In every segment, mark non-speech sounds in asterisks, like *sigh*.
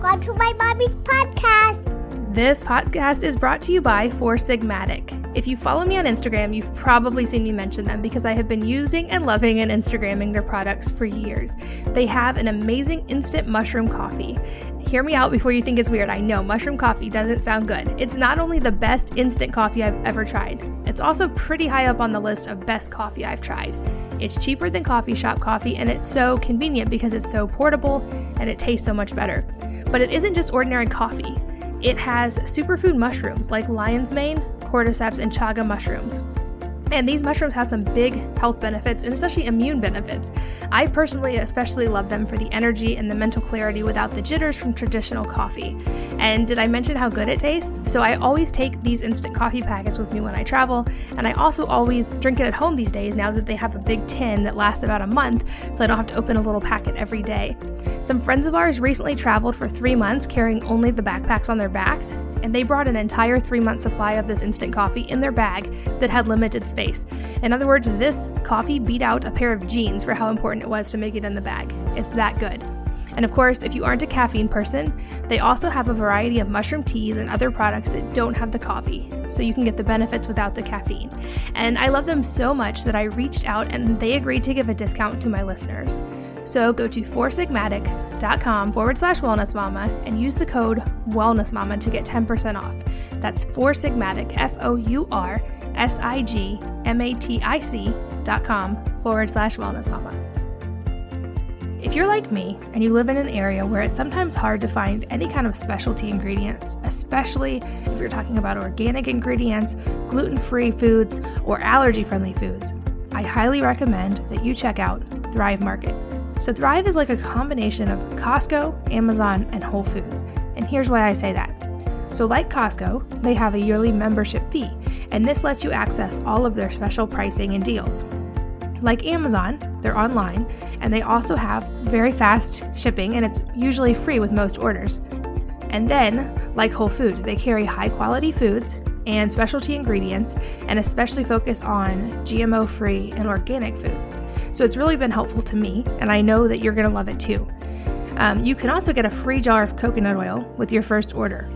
Welcome to my mommy's podcast. This podcast is brought to you by Four Sigmatic. If you follow me on Instagram, you've probably seen me mention them because I have been using and loving and Instagramming their products for years. They have an amazing instant mushroom coffee. Hear me out before you think it's weird. I know mushroom coffee doesn't sound good. It's not only the best instant coffee I've ever tried, it's also pretty high up on the list of best coffee I've tried. It's cheaper than coffee shop coffee and it's so convenient because it's so portable and it tastes so much better. But it isn't just ordinary coffee. It has superfood mushrooms like lion's mane, cordyceps, and chaga mushrooms. And these mushrooms have some big health benefits and especially immune benefits. I personally especially love them for the energy and the mental clarity without the jitters from traditional coffee. And did I mention how good it tastes? So I always take these instant coffee packets with me when I travel, and I also always drink it at home these days now that they have a big tin that lasts about a month, so I don't have to open a little packet every day. Some friends of ours recently traveled for three months carrying only the backpacks on their backs, and they brought an entire three month supply of this instant coffee in their bag that had limited space. In other words, this coffee beat out a pair of jeans for how important it was to make it in the bag. It's that good. And of course, if you aren't a caffeine person, they also have a variety of mushroom teas and other products that don't have the coffee, so you can get the benefits without the caffeine. And I love them so much that I reached out and they agreed to give a discount to my listeners. So go to foursigmatic.com forward slash wellness mama and use the code wellness mama to get 10% off. That's Four Sigmatic, F O U R S I G M A T I C dot com forward slash wellness mama. If you're like me and you live in an area where it's sometimes hard to find any kind of specialty ingredients, especially if you're talking about organic ingredients, gluten free foods, or allergy friendly foods, I highly recommend that you check out Thrive Market. So, Thrive is like a combination of Costco, Amazon, and Whole Foods. And here's why I say that. So, like Costco, they have a yearly membership fee, and this lets you access all of their special pricing and deals. Like Amazon, they're online, and they also have very fast shipping, and it's usually free with most orders. And then, like Whole Foods, they carry high quality foods and specialty ingredients, and especially focus on GMO free and organic foods. So it's really been helpful to me, and I know that you're going to love it too. Um, you can also get a free jar of coconut oil with your first order.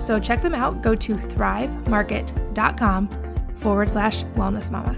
So check them out. Go to thrivemarket.com forward slash wellness mama.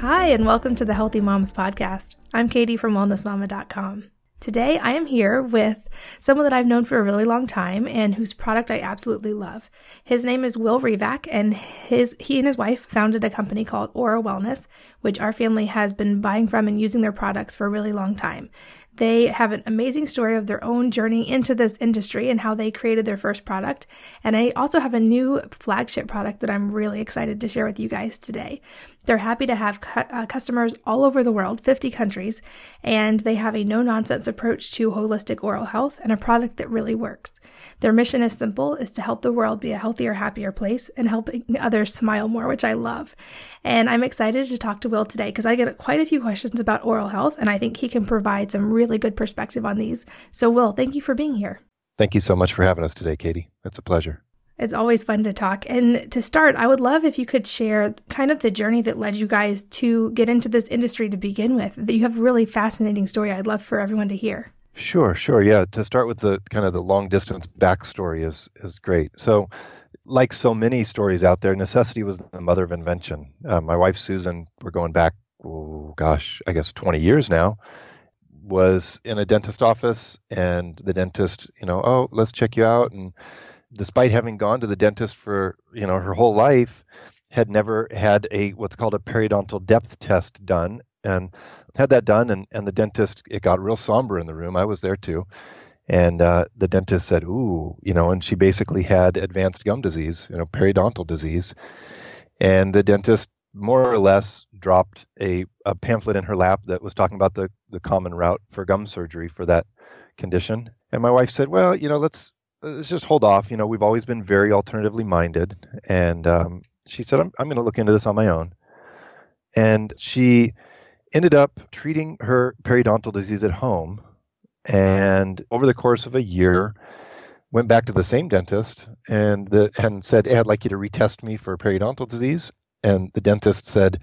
Hi, and welcome to the Healthy Moms Podcast. I'm Katie from wellnessmama.com. Today, I am here with someone that I've known for a really long time and whose product I absolutely love. His name is Will Revak, and his he and his wife founded a company called OraWellness, which our family has been buying from and using their products for a really long time. They have an amazing story of their own journey into this industry and how they created their first product. And I also have a new flagship product that I'm really excited to share with you guys today. They're happy to have cu- uh, customers all over the world, 50 countries, and they have a no nonsense approach to holistic oral health and a product that really works. Their mission is simple, is to help the world be a healthier, happier place and helping others smile more, which I love. And I'm excited to talk to Will today because I get quite a few questions about oral health and I think he can provide some really good perspective on these. So Will, thank you for being here. Thank you so much for having us today, Katie. It's a pleasure. It's always fun to talk. And to start, I would love if you could share kind of the journey that led you guys to get into this industry to begin with. That you have a really fascinating story I'd love for everyone to hear. Sure, sure. Yeah, to start with the kind of the long distance backstory is is great. So, like so many stories out there, necessity was the mother of invention. Uh, my wife Susan, we're going back, oh gosh, I guess 20 years now, was in a dentist office, and the dentist, you know, oh, let's check you out, and despite having gone to the dentist for you know her whole life, had never had a what's called a periodontal depth test done, and had that done and, and the dentist it got real somber in the room. I was there too. And uh, the dentist said ooh you know and she basically had advanced gum disease you know periodontal disease. And the dentist more or less dropped a, a pamphlet in her lap that was talking about the, the common route for gum surgery for that condition. And my wife said well you know let's let's just hold off. You know we've always been very alternatively minded. And um, she said i'm, I'm going to look into this on my own. And she ended up treating her periodontal disease at home and over the course of a year went back to the same dentist and the and said hey, i'd like you to retest me for periodontal disease and the dentist said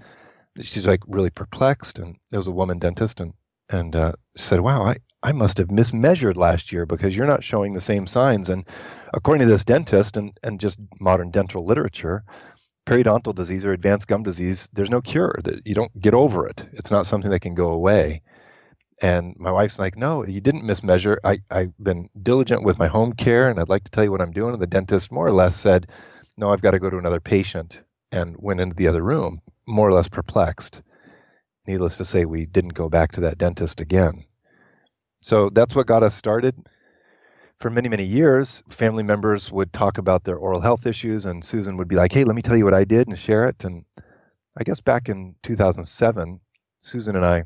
she's like really perplexed and it was a woman dentist and and uh, said wow I, I must have mismeasured last year because you're not showing the same signs. And according to this dentist and, and just modern dental literature, periodontal disease or advanced gum disease, there's no cure. That you don't get over it. It's not something that can go away. And my wife's like, no, you didn't mismeasure. I, I've been diligent with my home care and I'd like to tell you what I'm doing. And the dentist more or less said, no, I've got to go to another patient and went into the other room, more or less perplexed. Needless to say, we didn't go back to that dentist again. So that's what got us started. For many, many years, family members would talk about their oral health issues, and Susan would be like, hey, let me tell you what I did and share it. And I guess back in 2007, Susan and I,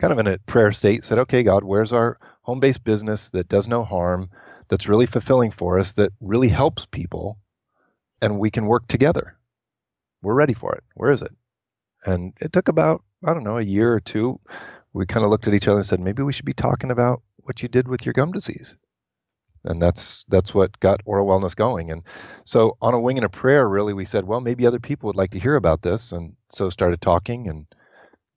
kind of in a prayer state, said, okay, God, where's our home based business that does no harm, that's really fulfilling for us, that really helps people, and we can work together? We're ready for it. Where is it? And it took about, I don't know, a year or two we kind of looked at each other and said, maybe we should be talking about what you did with your gum disease. And that's that's what got OraWellness going. And so on a wing and a prayer, really, we said, well, maybe other people would like to hear about this, and so started talking. And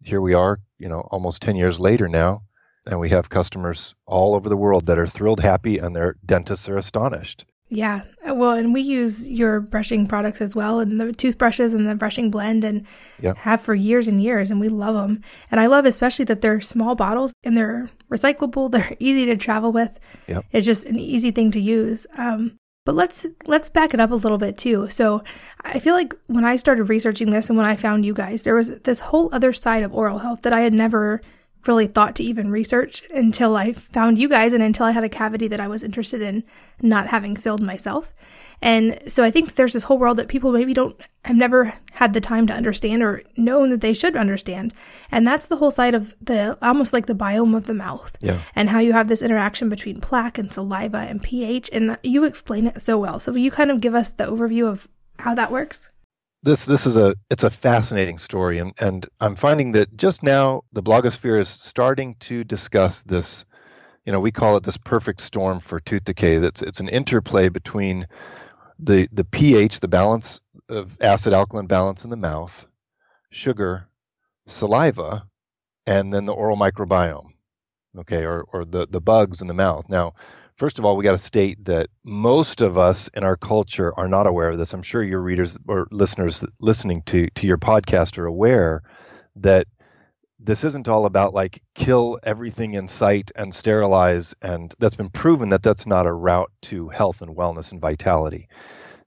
here we are, you know, almost 10 years later now, and we have customers all over the world that are thrilled, happy, and their dentists are astonished. Yeah. Well, and we use your brushing products as well, and the toothbrushes and the brushing blend, and yeah. have for years and years, and we love them. And I love especially that they're small bottles and they're recyclable. *laughs* They're easy to travel with. Yep. It's just an easy thing to use. Um, but let's let's back it up a little bit too. So I feel like when I started researching this and when I found you guys, there was this whole other side of oral health that I had never really thought to even research until I found you guys and until I had a cavity that I was interested in not having filled myself. And so I think there's this whole world that people maybe don't have never had the time to understand or known that they should understand. And that's the whole side of the almost like the biome of the mouth. Yeah. And how you have this interaction between plaque and saliva and pH. And you explain it so well. So will you kind of give us the overview of how that works? This this is a it's a fascinating story and and I'm finding that just now the blogosphere is starting to discuss this you know we call it this perfect storm for tooth decay. That's it's an interplay between the the pH the balance of acid alkaline balance in the mouth sugar saliva and then the oral microbiome okay or or the the bugs in the mouth. Now First of all, we got to state that most of us in our culture are not aware of this. I'm sure your readers or listeners listening to to your podcast are aware that this isn't all about like kill everything in sight and sterilize and that's been proven that that's not a route to health and wellness and vitality.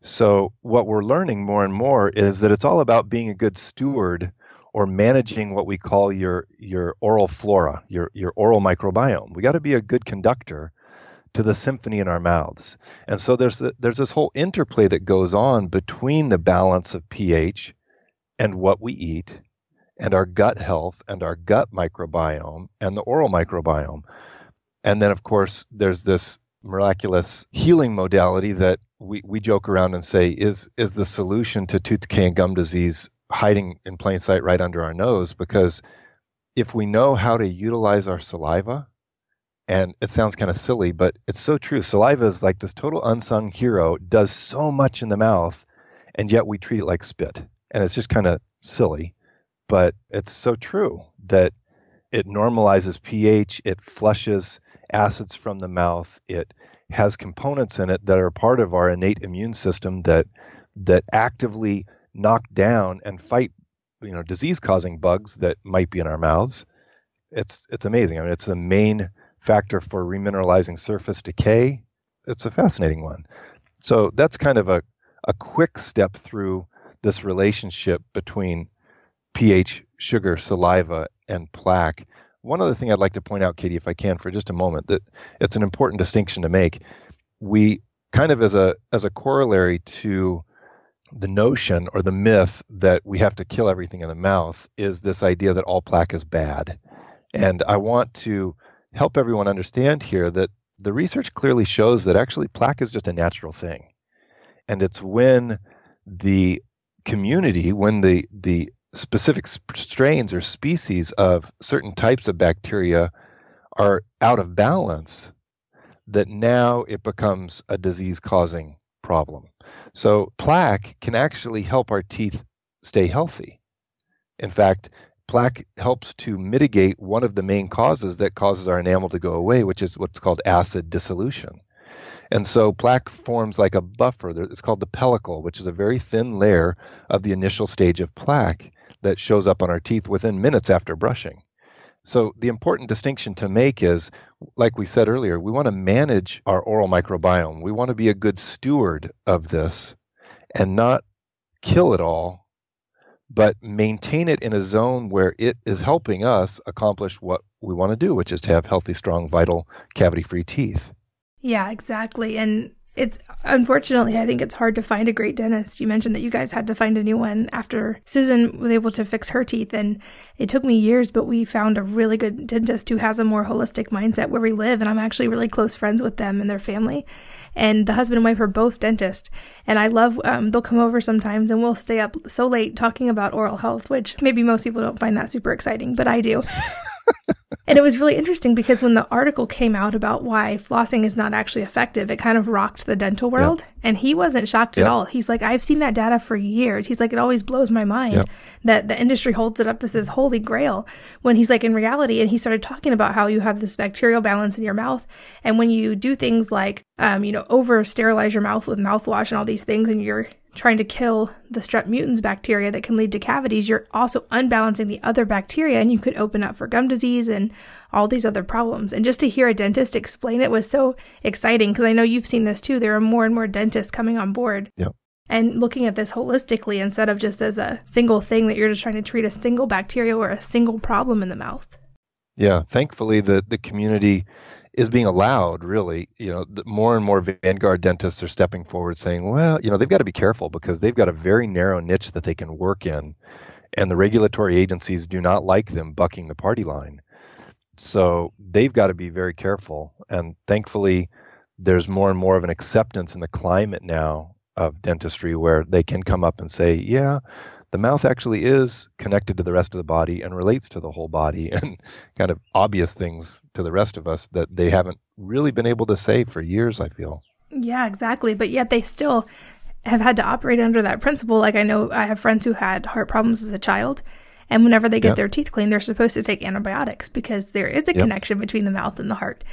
So what we're learning more and more is that it's all about being a good steward or managing what we call your your oral flora, your your oral microbiome. We got to be a good conductor to the symphony in our mouths. And so there's there's this whole interplay that goes on between the balance of pH and what we eat and our gut health and our gut microbiome and the oral microbiome. And then of course there's this miraculous healing modality that we, we joke around and say is is the solution to tooth decay and gum disease hiding in plain sight right under our nose because if we know how to utilize our saliva and it sounds kind of silly, but it's so true. Saliva is like this total unsung hero, does so much in the mouth, and yet we treat it like spit. And it's just kind of silly, but it's so true that it normalizes pH, it flushes acids from the mouth, it has components in it that are part of our innate immune system that that actively knock down and fight you know disease causing bugs that might be in our mouths it's it's amazing i mean it's the main factor for remineralizing surface decay. It's a fascinating one. So that's kind of a, a quick step through this relationship between pH, sugar, saliva, and plaque. One other thing I'd like to point out, Katie, if I can, for just a moment, that it's an important distinction to make. We kind of as a as a corollary to the notion or the myth that we have to kill everything in the mouth is this idea that all plaque is bad. And I want to help everyone understand here that the research clearly shows that actually plaque is just a natural thing. And it's when the community, when the, the specific strains or species of certain types of bacteria are out of balance, that now it becomes a disease causing problem. So, plaque can actually help our teeth stay healthy. In fact, plaque helps to mitigate one of the main causes that causes our enamel to go away, which is what's called acid dissolution. And so plaque forms like a buffer. It's called the pellicle, which is a very thin layer of the initial stage of plaque that shows up on our teeth within minutes after brushing. So the important distinction to make is, like we said earlier, we want to manage our oral microbiome. We want to be a good steward of this and not kill it all, but maintain it in a zone where it is helping us accomplish what we want to do, which is to have healthy, strong, vital, cavity free teeth. Yeah, exactly. And it's unfortunately, I think it's hard to find a great dentist. You mentioned that you guys had to find a new one after Susan was able to fix her teeth. And it took me years, but we found a really good dentist who has a more holistic mindset where we live. And I'm actually really close friends with them and their family. And the husband and wife are both dentists. And I love, um, they'll come over sometimes and we'll stay up so late talking about oral health, which maybe most people don't find that super exciting, but I do. *laughs* and it was really interesting because when the article came out about why flossing is not actually effective, it kind of rocked the dental world. Yep. And he wasn't shocked yep. at all. He's like, I've seen that data for years. He's like, it always blows my mind yep. that the industry holds it up as this holy grail when he's like, in reality, and he started talking about how you have this bacterial balance in your mouth. And when you do things like, um, you know, over sterilize your mouth with mouthwash and all these things, and you're trying to kill the strep mutans bacteria that can lead to cavities, you're also unbalancing the other bacteria and you could open up for gum disease and all these other problems. And just to hear a dentist explain it was so exciting because I know you've seen this too. There are more and more dentists coming on board. Yep. And looking at this holistically instead of just as a single thing that you're just trying to treat a single bacteria or a single problem in the mouth. Yeah, thankfully the the community is being allowed really. You know more and more vanguard dentists are stepping forward saying well you know they've got to be careful because they've got a very narrow niche that they can work in and the regulatory agencies do not like them bucking the party line. So they've got to be very careful and thankfully there's more and more of an acceptance in the climate now of dentistry where they can come up and say yeah the mouth actually is connected to the rest of the body and relates to the whole body *laughs* and kind of obvious things to the rest of us that they haven't really been able to say for years, I feel. Yeah, exactly. But yet they still have had to operate under that principle. Like I know I have friends who had heart problems as a child. And whenever they get yep. their teeth cleaned, they're supposed to take antibiotics because there is a yep. connection between the mouth and the heart.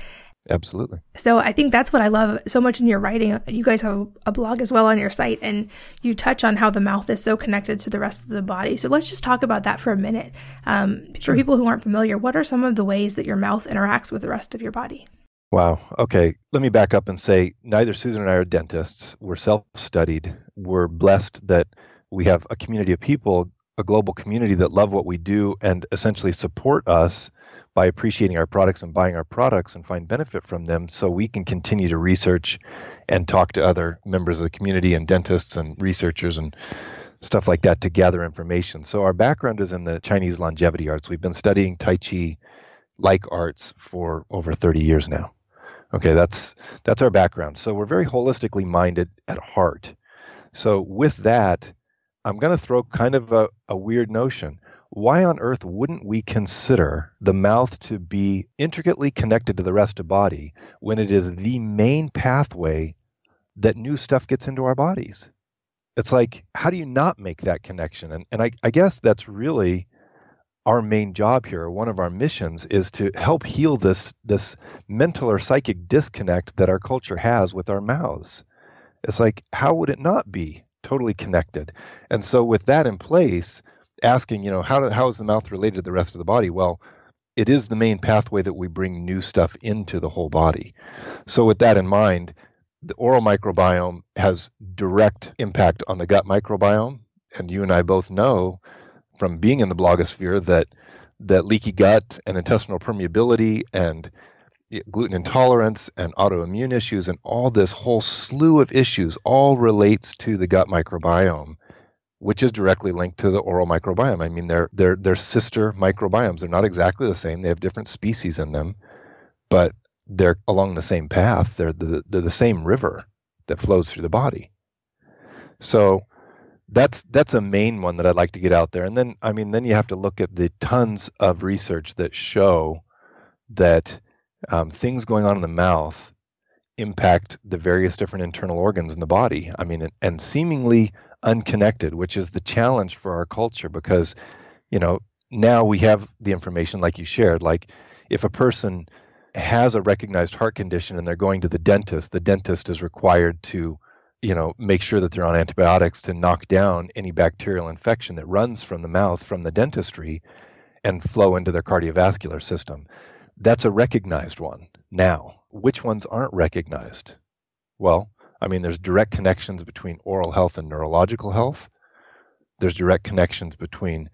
Absolutely. So I think that's what I love so much in your writing. You guys have a blog as well on your site, and you touch on how the mouth is so connected to the rest of the body. So let's just talk about that for a minute. Um, sure. For people who aren't familiar, what are some of the ways that your mouth interacts with the rest of your body? Wow. Okay. Let me back up and say neither Susan and I are dentists. We're self studied. We're blessed that we have a community of people, a global community that love what we do and essentially support us by appreciating our products and buying our products and find benefit from them so we can continue to research and talk to other members of the community and dentists and researchers and stuff like that to gather information. So our background is in the Chinese longevity arts. We've been studying Tai Chi like arts for over 30 years now. Okay, that's that's our background. So we're very holistically minded at heart. So with that, I'm going to throw kind of a, a weird notion why on earth wouldn't we consider the mouth to be intricately connected to the rest of body when it is the main pathway that new stuff gets into our bodies? It's like, how do you not make that connection? And, and I, I guess that's really our main job here. One of our missions is to help heal this, this mental or psychic disconnect that our culture has with our mouths. It's like, how would it not be totally connected? And so, with that in place, asking, you know, how, how is the mouth related to the rest of the body? Well, it is the main pathway that we bring new stuff into the whole body. So, with that in mind, the oral microbiome has direct impact on the gut microbiome. And you and I both know from being in the blogosphere that that leaky gut and intestinal permeability and gluten intolerance and autoimmune issues and all this whole slew of issues all relates to the gut microbiome which is directly linked to the oral microbiome. I mean, they're they're they're sister microbiomes. They're not exactly the same. They have different species in them, but they're along the same path. They're the they're the same river that flows through the body. So that's that's a main one that I'd like to get out there. And then I mean, then you have to look at the tons of research that show that um, things going on in the mouth impact the various different internal organs in the body. I mean, and, and seemingly unconnected, which is the challenge for our culture because, you know, now we have the information like you shared. Like if a person has a recognized heart condition and they're going to the dentist, the dentist is required to, you know, make sure that they're on antibiotics to knock down any bacterial infection that runs from the mouth from the dentistry and flow into their cardiovascular system. That's a recognized one now. Which ones aren't recognized? Well, I mean, there's direct connections between oral health and neurological health. There's direct connections between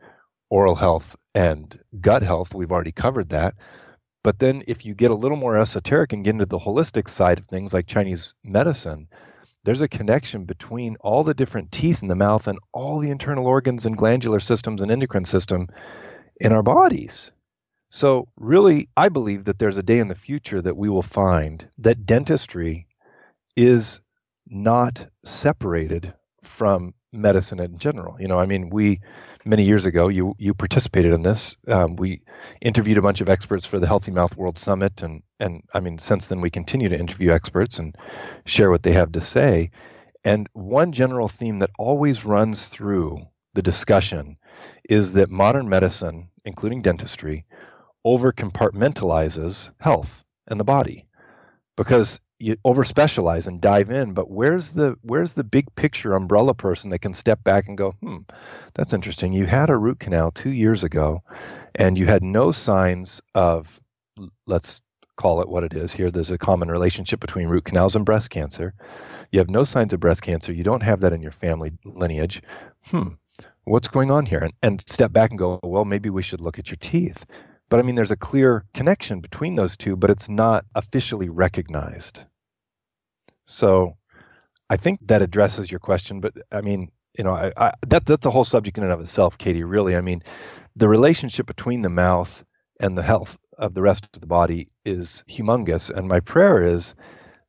oral health and gut health. We've already covered that. But then if you get a little more esoteric and get into the holistic side of things like Chinese medicine, there's a connection between all the different teeth in the mouth and all the internal organs and glandular systems and endocrine system in our bodies. So, really, I believe that there's a day in the future that we will find that dentistry is not separated from medicine in general. You know, I mean, we many years ago, you you participated in this. Um, we interviewed a bunch of experts for the Healthy Mouth World Summit, and and I mean, since then we continue to interview experts and share what they have to say. And one general theme that always runs through the discussion is that modern medicine, including dentistry, over compartmentalizes health and the body because you over specialize and dive in but where's the where's the big picture umbrella person that can step back and go hmm that's interesting. You had a root canal 2 years ago and you had no signs of let's call it what it is. Here there's a common relationship between root canals and breast cancer. You have no signs of breast cancer. You don't have that in your family lineage. Hmm what's going on here? And, and step back and go well maybe we should look at your teeth but I mean, there's a clear connection between those two, but it's not officially recognized. So I think that addresses your question. But I mean, you know, I, I, that that's a whole subject in and of itself, Katie. Really, I mean, the relationship between the mouth and the health of the rest of the body is humongous. And my prayer is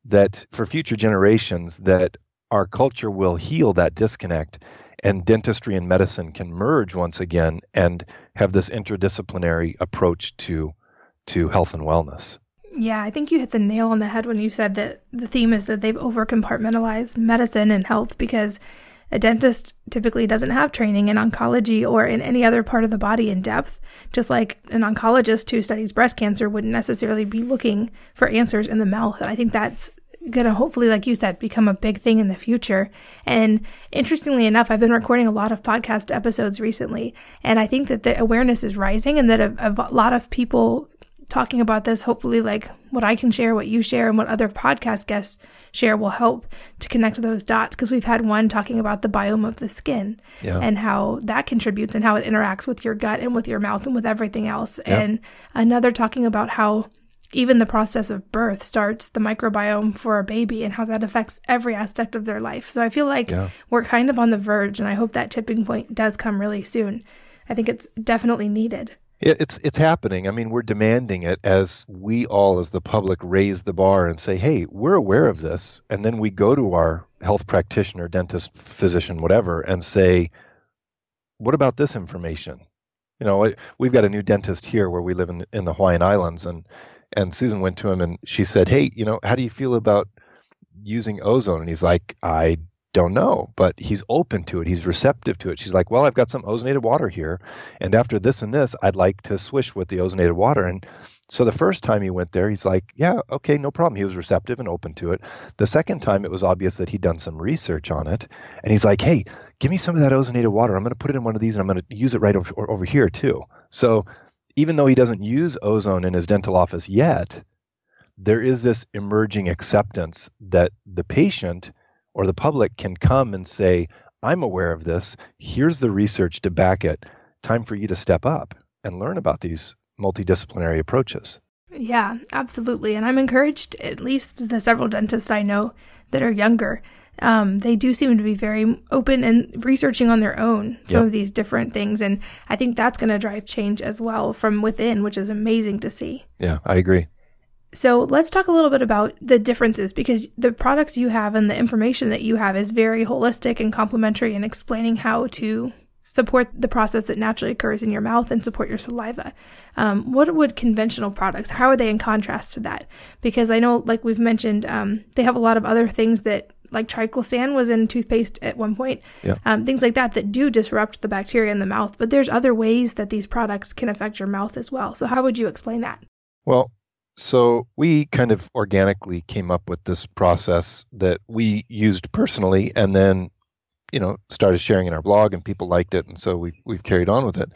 that for future generations, that our culture will heal that disconnect and dentistry and medicine can merge once again and have this interdisciplinary approach to to health and wellness. Yeah, I think you hit the nail on the head when you said that the theme is that they've over compartmentalized medicine and health because a dentist typically doesn't have training in oncology or in any other part of the body in depth, just like an oncologist who studies breast cancer wouldn't necessarily be looking for answers in the mouth. And I think that's going to hopefully, like you said, become a big thing in the future. And interestingly enough, I've been recording a lot of podcast episodes recently, and I think that the awareness is rising and that a, a lot of people talking about this, hopefully, like what I can share, what you share, and what other podcast guests share will help to connect those dots. Because we've had one talking about the biome of the skin yeah. and how that contributes and how it interacts with your gut and with your mouth and with everything else. Yeah. And another talking about how even the process of birth starts the microbiome for a baby and how that affects every aspect of their life. So I feel like yeah. we're kind of on the verge, and I hope that tipping point does come really soon. I think it's definitely needed. It's it's happening. I mean, we're demanding it as we all, as the public, raise the bar and say, "Hey, we're aware of this," and then we go to our health practitioner, dentist, physician, whatever, and say, "What about this information?" You know, we've got a new dentist here where we live in the, in the Hawaiian Islands, and and Susan went to him and she said, "Hey, you know, how do you feel about using ozone?" And he's like, "I don't know, but he's open to it. He's receptive to it." She's like, "Well, I've got some ozonated water here, and after this and this, I'd like to swish with the ozonated water." And so the first time he went there, he's like, "Yeah, okay, no problem." He was receptive and open to it. The second time, it was obvious that he'd done some research on it, and he's like, "Hey, give me some of that ozonated water. I'm going to put it in one of these, and I'm going to use it right over, over here too." So even though he doesn't use ozone in his dental office yet, there is this emerging acceptance that the patient or the public can come and say, I'm aware of this. Here's the research to back it. Time for you to step up and learn about these multidisciplinary approaches. Yeah, absolutely. And I'm encouraged, at least the several dentists I know that are younger, um, they do seem to be very open and researching on their own some yep. of these different things. And I think that's going to drive change as well from within, which is amazing to see. Yeah, I agree. So let's talk a little bit about the differences because the products you have and the information that you have is very holistic and complementary in explaining how to support the process that naturally occurs in your mouth and support your saliva. Um, what would conventional products, how are they in contrast to that? Because I know, like we've mentioned, um, they have a lot of other things that like triclosan was in toothpaste at one point, Yeah. um, things like that that do disrupt the bacteria in the mouth. But there's other ways that these products can affect your mouth as well. So how would you explain that? Well, so we kind of organically came up with this process that we used personally and then, you know, started sharing in our blog and people liked it. And so we, we've carried on with it.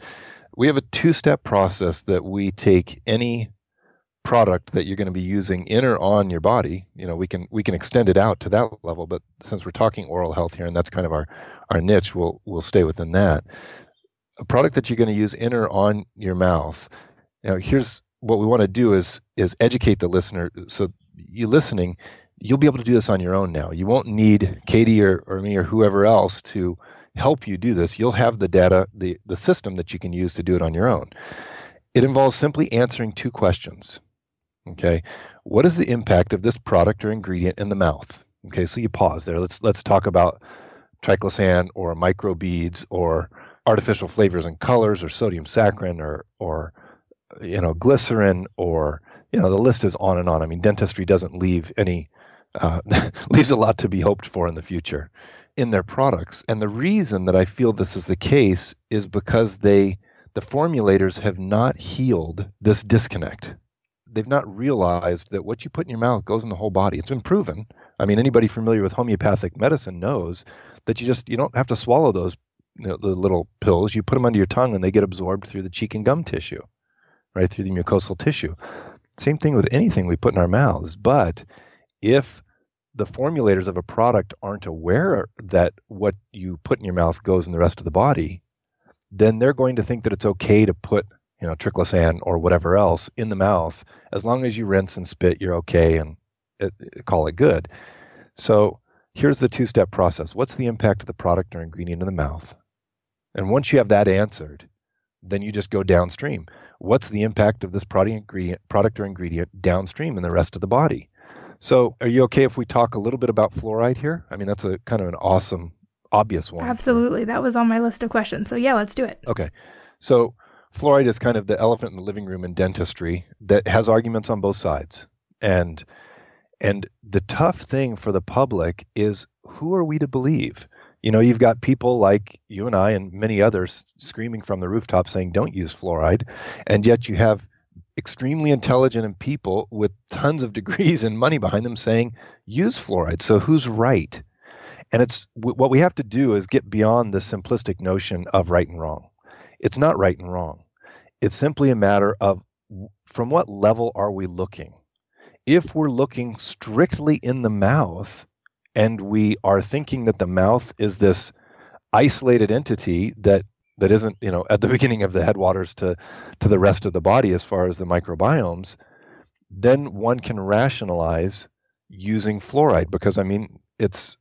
We have a two step process that we take any product that you're going to be using in or on your body you know we can we can extend it out to that level but since we're talking oral health here and that's kind of our our niche we'll we'll stay within that a product that you're going to use in or on your mouth now here's what we want to do is is educate the listener so you listening you'll be able to do this on your own now you won't need katie or, or me or whoever else to help you do this you'll have the data the the system that you can use to do it on your own it involves simply answering two questions Okay, what is the impact of this product or ingredient in the mouth? Okay, so you pause there. Let's let's talk about triclosan or microbeads or artificial flavors and colors or sodium saccharin or or you know glycerin or you know the list is on and on. I mean, dentistry doesn't leave any uh, *laughs* leaves a lot to be hoped for in the future in their products. And the reason that I feel this is the case is because they the formulators have not healed this disconnect they've not realized that what you put in your mouth goes in the whole body. It's been proven. I mean, anybody familiar with homeopathic medicine knows that you just you don't have to swallow those you know, the little pills. You put them under your tongue and they get absorbed through the cheek and gum tissue, right through the mucosal tissue. Same thing with anything we put in our mouths. But if the formulators of a product aren't aware that what you put in your mouth goes in the rest of the body, then they're going to think that it's okay to put you know, triclosan or whatever else in the mouth, as long as you rinse and spit, you're okay and it, it, call it good. So here's the two step process What's the impact of the product or ingredient in the mouth? And once you have that answered, then you just go downstream. What's the impact of this product ingredient, product or ingredient downstream in the rest of the body? So, are you okay if we talk a little bit about fluoride here? I mean, that's a kind of an awesome, obvious one. Absolutely. That was on my list of questions. So, yeah, let's do it. Okay. So, fluoride is kind of the elephant in the living room in dentistry that has arguments on both sides. And and the tough thing for the public is who are we to believe? You know, you've got people like you and I and many others screaming from the rooftop saying don't use fluoride, and yet you have extremely intelligent and people with tons of *laughs* degrees and money behind them saying use fluoride. So who's right? And it's what we have to do is get beyond the simplistic notion of right and wrong. It's not right and wrong. It's simply a matter of from what level are we looking? If we're looking strictly in the mouth and we are thinking that the mouth is this isolated entity that that isn't, you know, at the *laughs* beginning of the headwaters to to the rest of the body as far as the microbiomes, then one can rationalize using fluoride because I mean it's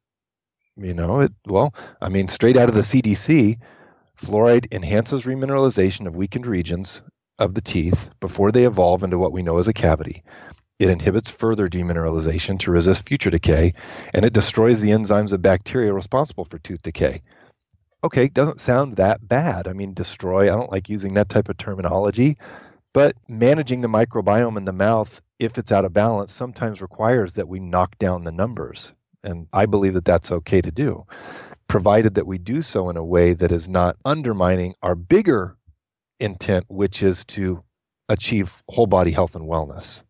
you know, it well, I mean straight out of the CDC, Fluoride enhances remineralization of weakened regions of the teeth before they evolve into what we know as a cavity. It inhibits further demineralization to resist future decay, and it destroys the enzymes of bacteria responsible for tooth decay. Okay, doesn't sound that bad. I mean, destroy, I don't like using that type of terminology, but managing the microbiome in the mouth, if it's out of balance, sometimes requires that we knock down the numbers. And I believe that that's okay to do provided that we do so in a way that is not undermining our bigger intent, which is to achieve whole body health and wellness.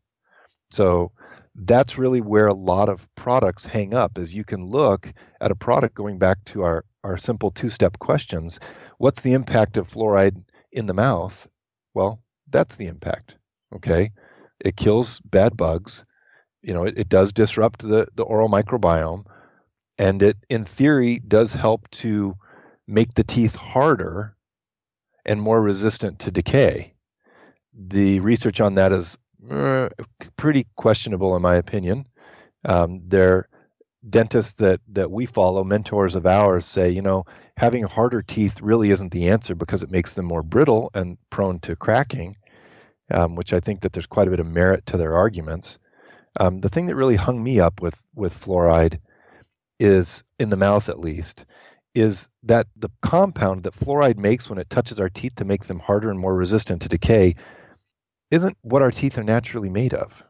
So that's really where a lot of products hang up is you can look at a product going back to our, our simple two-step questions. What's the impact of fluoride in the mouth? Well, that's the impact. Okay. It kills bad bugs. You know, it, it does disrupt the, the oral microbiome and it in theory does help to make the teeth harder and more resistant to decay. The research on that is uh, pretty questionable, in my opinion. Um, there, dentists that that we follow, mentors of ours, say, you know, having harder teeth really isn't the answer because it makes them more brittle and prone to cracking. Um, which I think that there's quite a bit of merit to their arguments. Um, the thing that really hung me up with with fluoride is in the mouth at least is that the compound that fluoride makes when it touches our teeth to make them harder and more resistant to decay isn't what our teeth are naturally made of.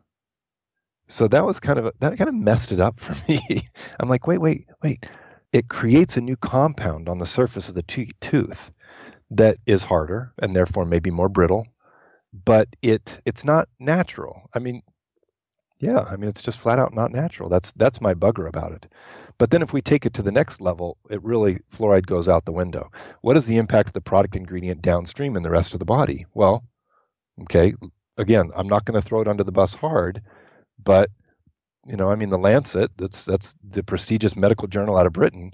So that was kind of that kind of messed it up for me. *laughs* I'm like, wait, wait, wait. It creates a new compound on the surface of the t- tooth that is harder and therefore maybe more brittle, but it it's not natural. I mean, yeah, I mean it's just flat out not natural. That's that's my bugger about it. But then if we take it to the next level, it really fluoride goes out the window. What is the impact of the product ingredient downstream in the rest of the body? Well, okay, again, I'm not going to throw it under the bus hard, but you know, I mean, the Lancet, that's that's the prestigious medical journal out of Britain,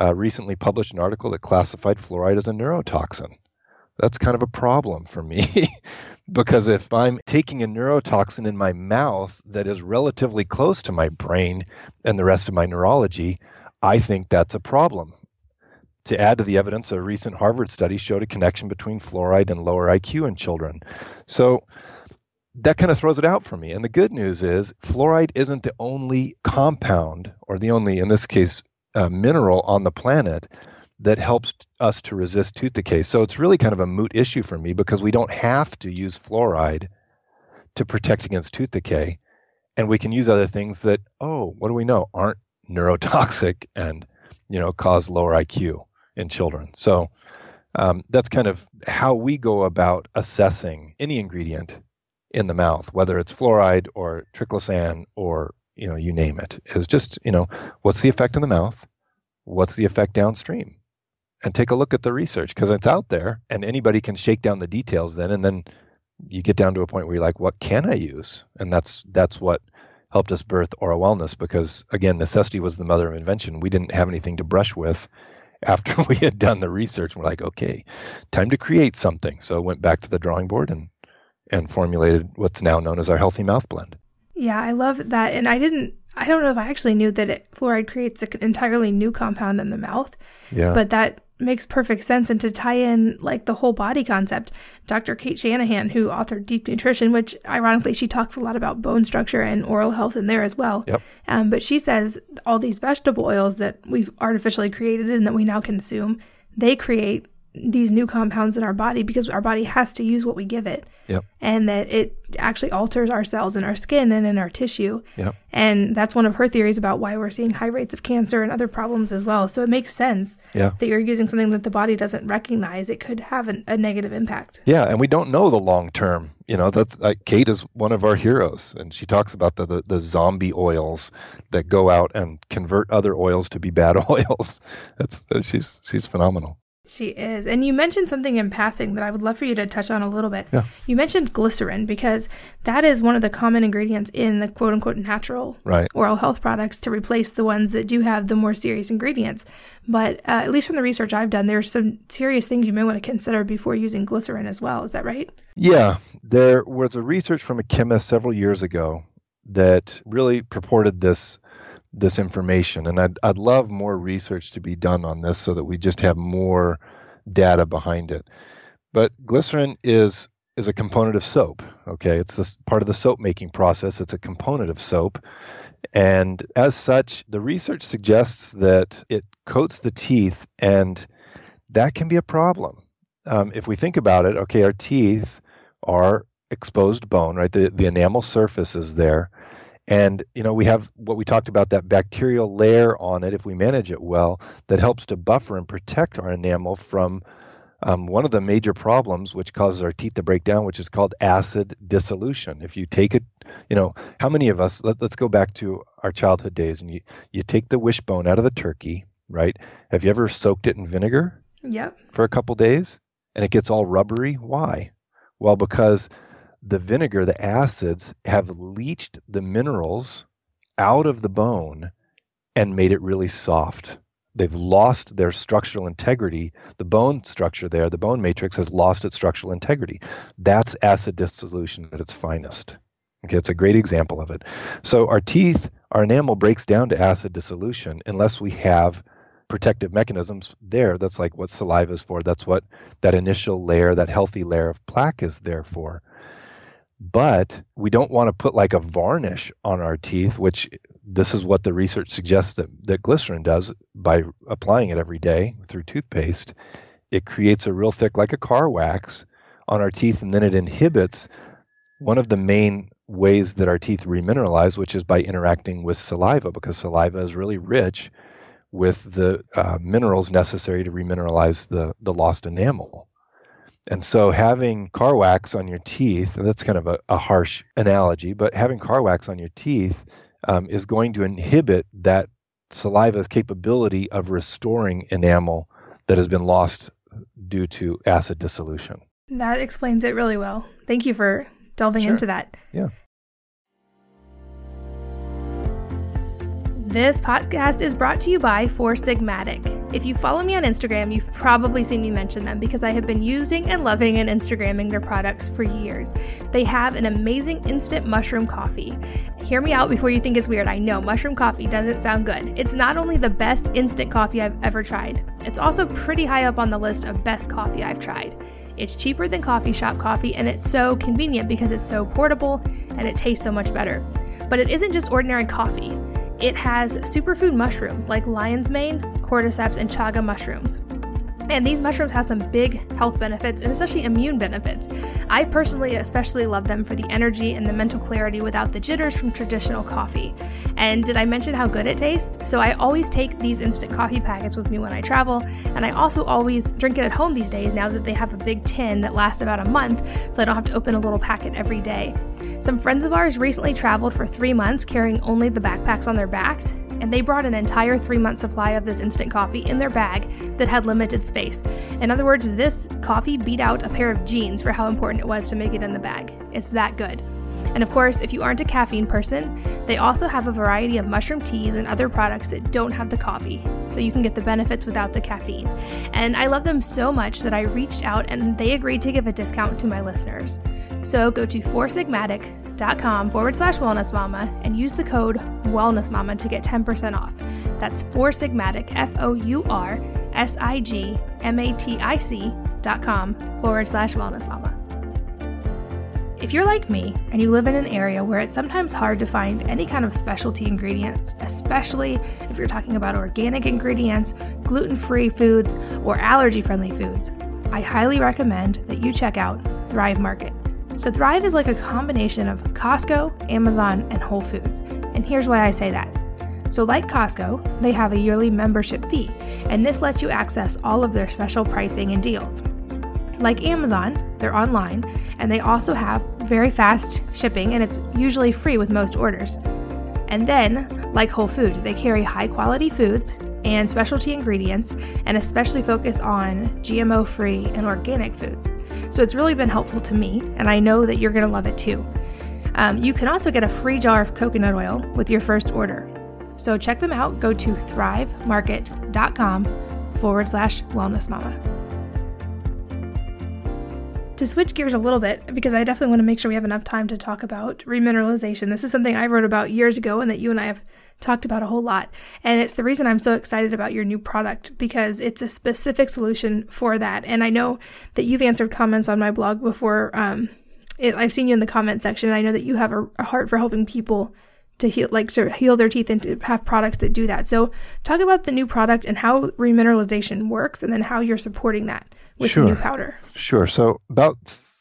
uh, recently published an article that classified fluoride as a neurotoxin. That's kind of a problem for me *laughs* because if I'm taking a neurotoxin in my mouth that is relatively close to my brain and the rest of my neurology, I think that's a problem. To add to the evidence, a recent Harvard study showed a connection between fluoride and lower IQ in children. So that kind of throws it out for me. And the good news is fluoride isn't the only compound, or the only, in this case, uh, mineral on the planet that helps us to resist tooth decay. So it's really kind of a moot issue for me because we don't have to use fluoride to protect against tooth decay. And we can use other things that, oh, what do we know, aren't neurotoxic and, you know, cause lower IQ in children. So um, that's kind of how we go about assessing any ingredient in the mouth, whether it's fluoride or triclosan or you know you name it. Is just you know what's the effect in the mouth, what's the effect downstream, and take a look at the research because it's out there and anybody can shake down the details then and then you get down to a point where you're like, what can I use? And that's that's what helped us birth OraWellness because again, necessity was the mother of invention. We didn't have anything to brush with *laughs* after we had done the research. We're like, okay, time to create something. So I went back to the drawing board and and formulated what's now known as our healthy mouth blend. Yeah, I love that. And I didn't, I don't know if I actually knew that it, fluoride creates an entirely new compound in the mouth. Yeah. But that makes perfect sense. And to tie in like the whole body concept, Dr. Cate Shanahan, who authored Deep Nutrition, which ironically she talks a lot about bone structure and oral health in there as well. Yep. Um, but she says all these vegetable oils that we've artificially created and that we now consume, they create these new compounds in our body because our body has to use what we give it. Yep. And that it actually alters our cells in our skin and in our tissue. Yep. And that's one of her theories about why we're seeing high rates of cancer and other problems as well. So it makes sense yeah. that you're using something that the body doesn't recognize. It could have an, a negative impact. Yeah, and we don't know the long term. You know, that's uh, like Cate is one of our heroes, and she talks about the, the the zombie oils that go out and convert other oils to be bad *laughs* oils. That's uh, she's she's phenomenal. She is. And you mentioned something in passing that I would love for you to touch on a little bit. Yeah. You mentioned glycerin because that is one of the common ingredients in the quote unquote natural right. oral health products to replace the ones that do have the more serious ingredients. But uh, at least from the research I've done, there's some serious things you may want to consider before using glycerin as well. Is that right? Yeah. There was a research from a chemist several years ago that really purported this this information. And I'd, I'd love more research to be done on this so that we just have more data behind it. But glycerin is is a component of soap. Okay, it's this part of the soap making process. It's a component of soap, and as such, the research suggests that it coats the teeth, and that can be a problem. Um, if we think about it, okay, our teeth are exposed bone, right? The the enamel surface is there, and you know we have what we talked about that bacterial layer on it if we manage it well that helps to buffer and protect our enamel from um, one of the major problems which causes our teeth to break down which is called acid dissolution. If you take it you know how many of us let, us go back to our childhood days and you you take the wishbone out of the turkey right? Have you ever soaked it in vinegar? Yep. For a couple days? And it gets all rubbery? Why? Well because the vinegar, the acids, have leached the minerals out of the bone and made it really soft. They've lost their structural integrity. The bone structure there, the bone matrix, has lost its structural integrity. That's acid dissolution at its finest. Okay, it's a great example of it. So our teeth, our enamel breaks down to acid dissolution unless we have protective mechanisms there. That's like what saliva is for. That's what that initial layer, that healthy layer of plaque is there for but we don't want to put like a varnish on our teeth, which this is what the research suggests that, that glycerin does by applying it every day through toothpaste. It creates a real thick, like a car wax, on our teeth, and then it inhibits one of the main ways that our teeth remineralize, which is by interacting with saliva, because saliva is really rich with the uh, minerals necessary to remineralize the, the lost enamel. And so having car wax on your teeth, and that's kind of a, a harsh analogy, but having car wax on your teeth um, is going to inhibit that saliva's capability of restoring enamel that has been lost due to acid dissolution. That explains it really well. Thank you for delving Sure. into that. Yeah. This podcast is brought to you by Four Sigmatic. If you follow me on Instagram, you've probably seen me mention them because I have been using and loving and Instagramming their products for years. They have an amazing instant mushroom coffee. Hear me out before you think it's weird. I know mushroom coffee doesn't sound good. It's not only the best instant coffee I've ever tried, it's also pretty high up on the list of best coffee I've tried. It's cheaper than coffee shop coffee and it's so convenient because it's so portable and it tastes so much better. But it isn't just ordinary coffee. It has superfood mushrooms like lion's mane, cordyceps, and chaga mushrooms. And these mushrooms have some big health benefits and especially immune benefits. I personally especially love them for the energy and the mental clarity without the jitters from traditional coffee. And did I mention how good it tastes? So I always take these instant coffee packets with me when I travel, and I also always drink it at home these days now that they have a big tin that lasts about a month, so I don't have to open a little packet every day. Some friends of ours recently traveled for three months carrying only the backpacks on their backs, and they brought an entire three month supply of this instant coffee in their bag that had limited space. In other words, this coffee beat out a pair of jeans for how important it was to make it in the bag. It's that good. And of course, if you aren't a caffeine person, they also have a variety of mushroom teas and other products that don't have the coffee, so you can get the benefits without the caffeine. And I love them so much that I reached out and they agreed to give a discount to my listeners. So go to foursigmatic.com forward slash wellness mama and use the code wellness mama to get 10% off. That's four sigmatic, F O U R S I G M A T I C dot com forward slash wellness mama. If you're like me and you live in an area where it's sometimes hard to find any kind of specialty ingredients, especially if you're talking about organic ingredients, gluten free foods, or allergy friendly foods, I highly recommend that you check out Thrive Market. So, Thrive is like a combination of Costco, Amazon, and Whole Foods. And here's why I say that. So, like Costco, they have a yearly membership fee, and this lets you access all of their special pricing and deals. Like Amazon, they're online, and they also have very fast shipping, and it's usually free with most orders. And then, like Whole Foods, they carry high quality foods and specialty ingredients, and especially focus on GMO free and organic foods. So it's really been helpful to me, and I know that you're going to love it too. Um, you can also get a free jar of coconut oil with your first order. So check them out. Go to thrivemarket.com forward slash wellness mama. To switch gears a little bit, because I definitely want to make sure we have enough time to talk about remineralization. This is something I wrote about years ago and that you and I have talked about a whole lot. And it's the reason I'm so excited about your new product because it's a specific solution for that. And I know that you've answered comments on my blog before. Um, it, I've seen you in the comment section. I know that you have a, a heart for helping people to heal, like to heal their teeth and to have products that do that. So talk about the new product and how remineralization works, and then how you're supporting that with the new Sure. powder. Sure. So about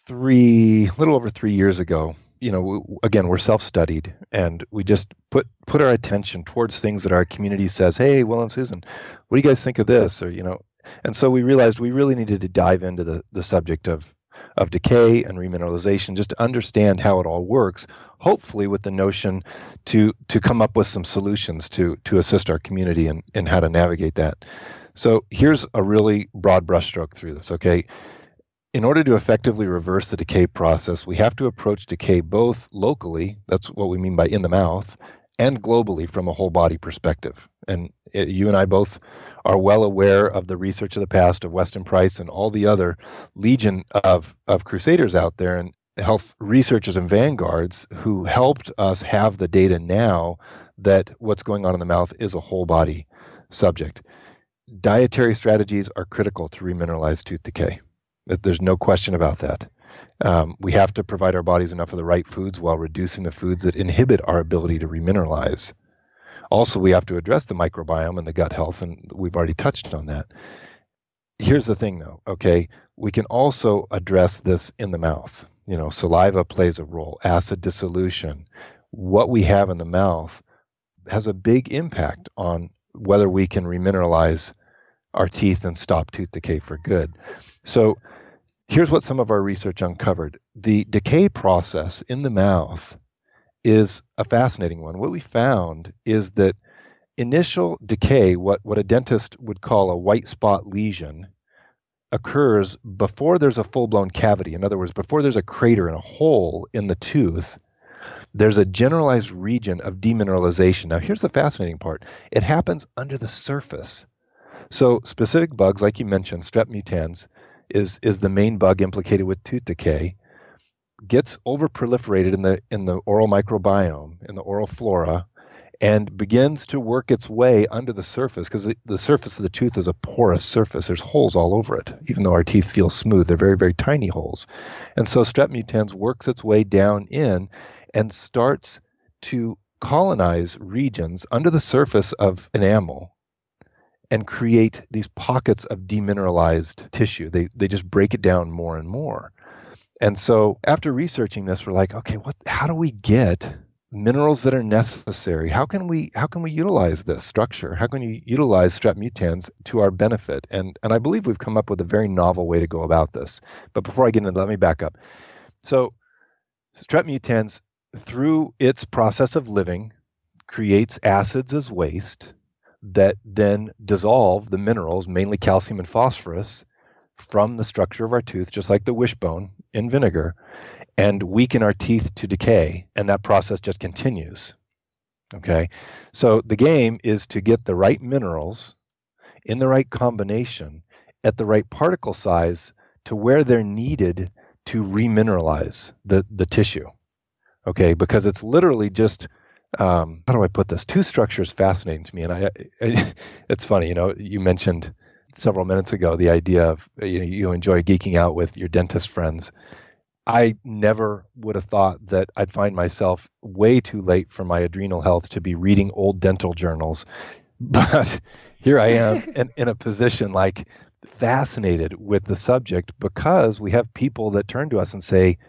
three, a little over three years ago, you know, again, we're self-studied, and we just put put our attention towards things that our community says, "Hey, Will and Susan, what do you guys think of this?" Or you know, and so we realized we really needed to dive into the the subject of of decay and remineralization, just to understand how it all works. Hopefully, with the notion to to come up with some solutions to to assist our community in in how to navigate that. So here's a really broad brushstroke through this. Okay, in order to effectively reverse the decay process, we have to approach decay both locally, that's what we mean by in the mouth, and globally from a whole body perspective. And uh, you and I both are well aware of the research of the past of Weston Price and all the other legion of, of crusaders out there and health researchers and vanguards who helped us have the data now that what's going on in the mouth is a whole body subject. Dietary strategies are critical to remineralize tooth decay. There's no question about that. Um, we have to provide our bodies enough of the right foods while reducing the foods that inhibit our ability to remineralize. Also, we have to address the microbiome and the gut health, and we've already touched on that. Here's the thing, though, okay? We can also address this in the mouth. you know, saliva plays a role, acid dissolution, what we have in the mouth has a big impact on whether we can remineralize our teeth and stop tooth decay for good. So here's what some of our research uncovered. The decay process in the mouth is a fascinating one. What we found is that initial decay, what, what a dentist would call a white spot lesion, occurs before there's a full blown cavity. In other words, before there's a crater and a hole in the tooth, there's a generalized region of demineralization. Now, here's the fascinating part it happens under the surface. So, specific bugs, like you mentioned, strep mutans, is, is the main bug implicated with tooth decay, gets overproliferated in the, in the oral microbiome, in the oral flora, and begins to work its way under the surface because the, the, surface of the tooth is a porous surface. There's holes all over it, even though our teeth feel smooth. They're very, very tiny holes. And so strep mutans works its way down in and starts to colonize regions under the surface of enamel and create these pockets of demineralized tissue. They, they just break it down more and more. And so after researching this, we're like, okay, what, how do we get minerals that are necessary. How can we how can we utilize this structure? How can we utilize strep mutans to our benefit? And and I believe we've come up with a very novel way to go about this. But before I get into that, let me back up. So strep mutans, through its process of living, creates acids as waste that then dissolve the minerals, mainly calcium and phosphorus, from the structure of our tooth, just like the wishbone in vinegar and weaken our teeth to decay, and that process just continues. Okay, so the game is to get the right minerals in the right combination at the right particle size to where they're needed to remineralize the, the tissue. Okay, because it's literally just um, how do I put this? Tooth structure is fascinating to me, and I, I, *laughs* it's funny. You know, you mentioned several minutes ago the idea of you know you enjoy geeking out with your dentist friends, I never would have thought that I'd find myself way too late for my adrenal health to be reading old dental journals. *laughs* But here I am in, in a position like fascinated with the subject because we have people that turn to us and say,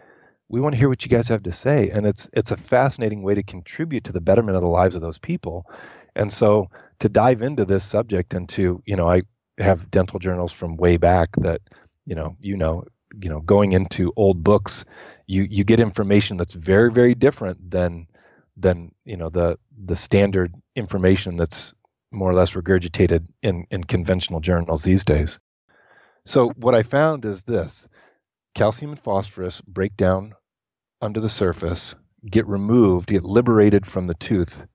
we want to hear what you guys have to say and it's it's a fascinating way to contribute to the betterment of the lives of those people. And so to dive into this subject and to you know i have dental journals from way back that you know you know you know going into old books you you get information that's very very different than than you know the the standard information that's more or less regurgitated in in conventional journals these days. So what i found is this calcium and phosphorus break down under the surface get removed get liberated from the tooth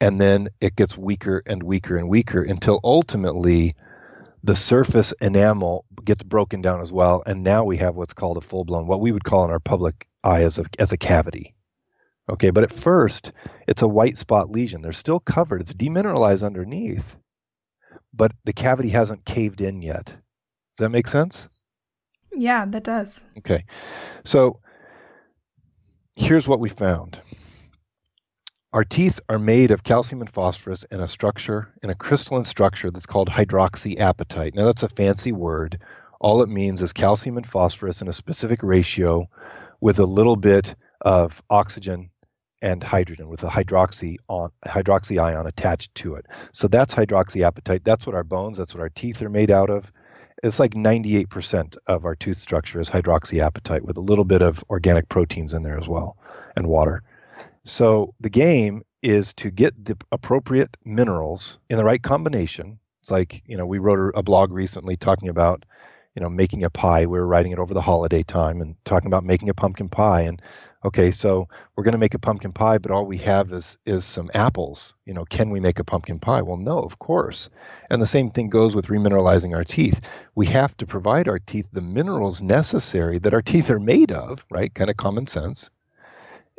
and then it gets weaker and weaker and weaker until ultimately the surface enamel gets broken down as well, and now we have what's called a full blown, what we would call in our public eye as a as a cavity. Okay, but at first it's a white spot lesion. They're still covered. It's demineralized underneath, but the cavity hasn't caved in yet. Does that make sense? Yeah, that does. Okay, so here's what we found. Our teeth are made of calcium and phosphorus in a structure, in a crystalline structure that's called hydroxyapatite. Now, that's a fancy word. All it means is calcium and phosphorus in a specific ratio with a little bit of oxygen and hydrogen with a hydroxy on, hydroxy ion attached to it. So that's hydroxyapatite. That's what our bones, that's what our teeth are made out of. It's like 98% of our tooth structure is hydroxyapatite with a little bit of organic proteins in there as well and water. So the game is to get the appropriate minerals in the right combination. It's like, you know, we wrote a blog recently talking about, you know, making a pie. We were writing it over the holiday time and talking about making a pumpkin pie. And okay, so we're going to make a pumpkin pie, but all we have is is some apples. You know, can we make a pumpkin pie? Well, no, of course. And the same thing goes with remineralizing our teeth. We have to provide our teeth the minerals necessary that our teeth are made of, right? Kind of common sense.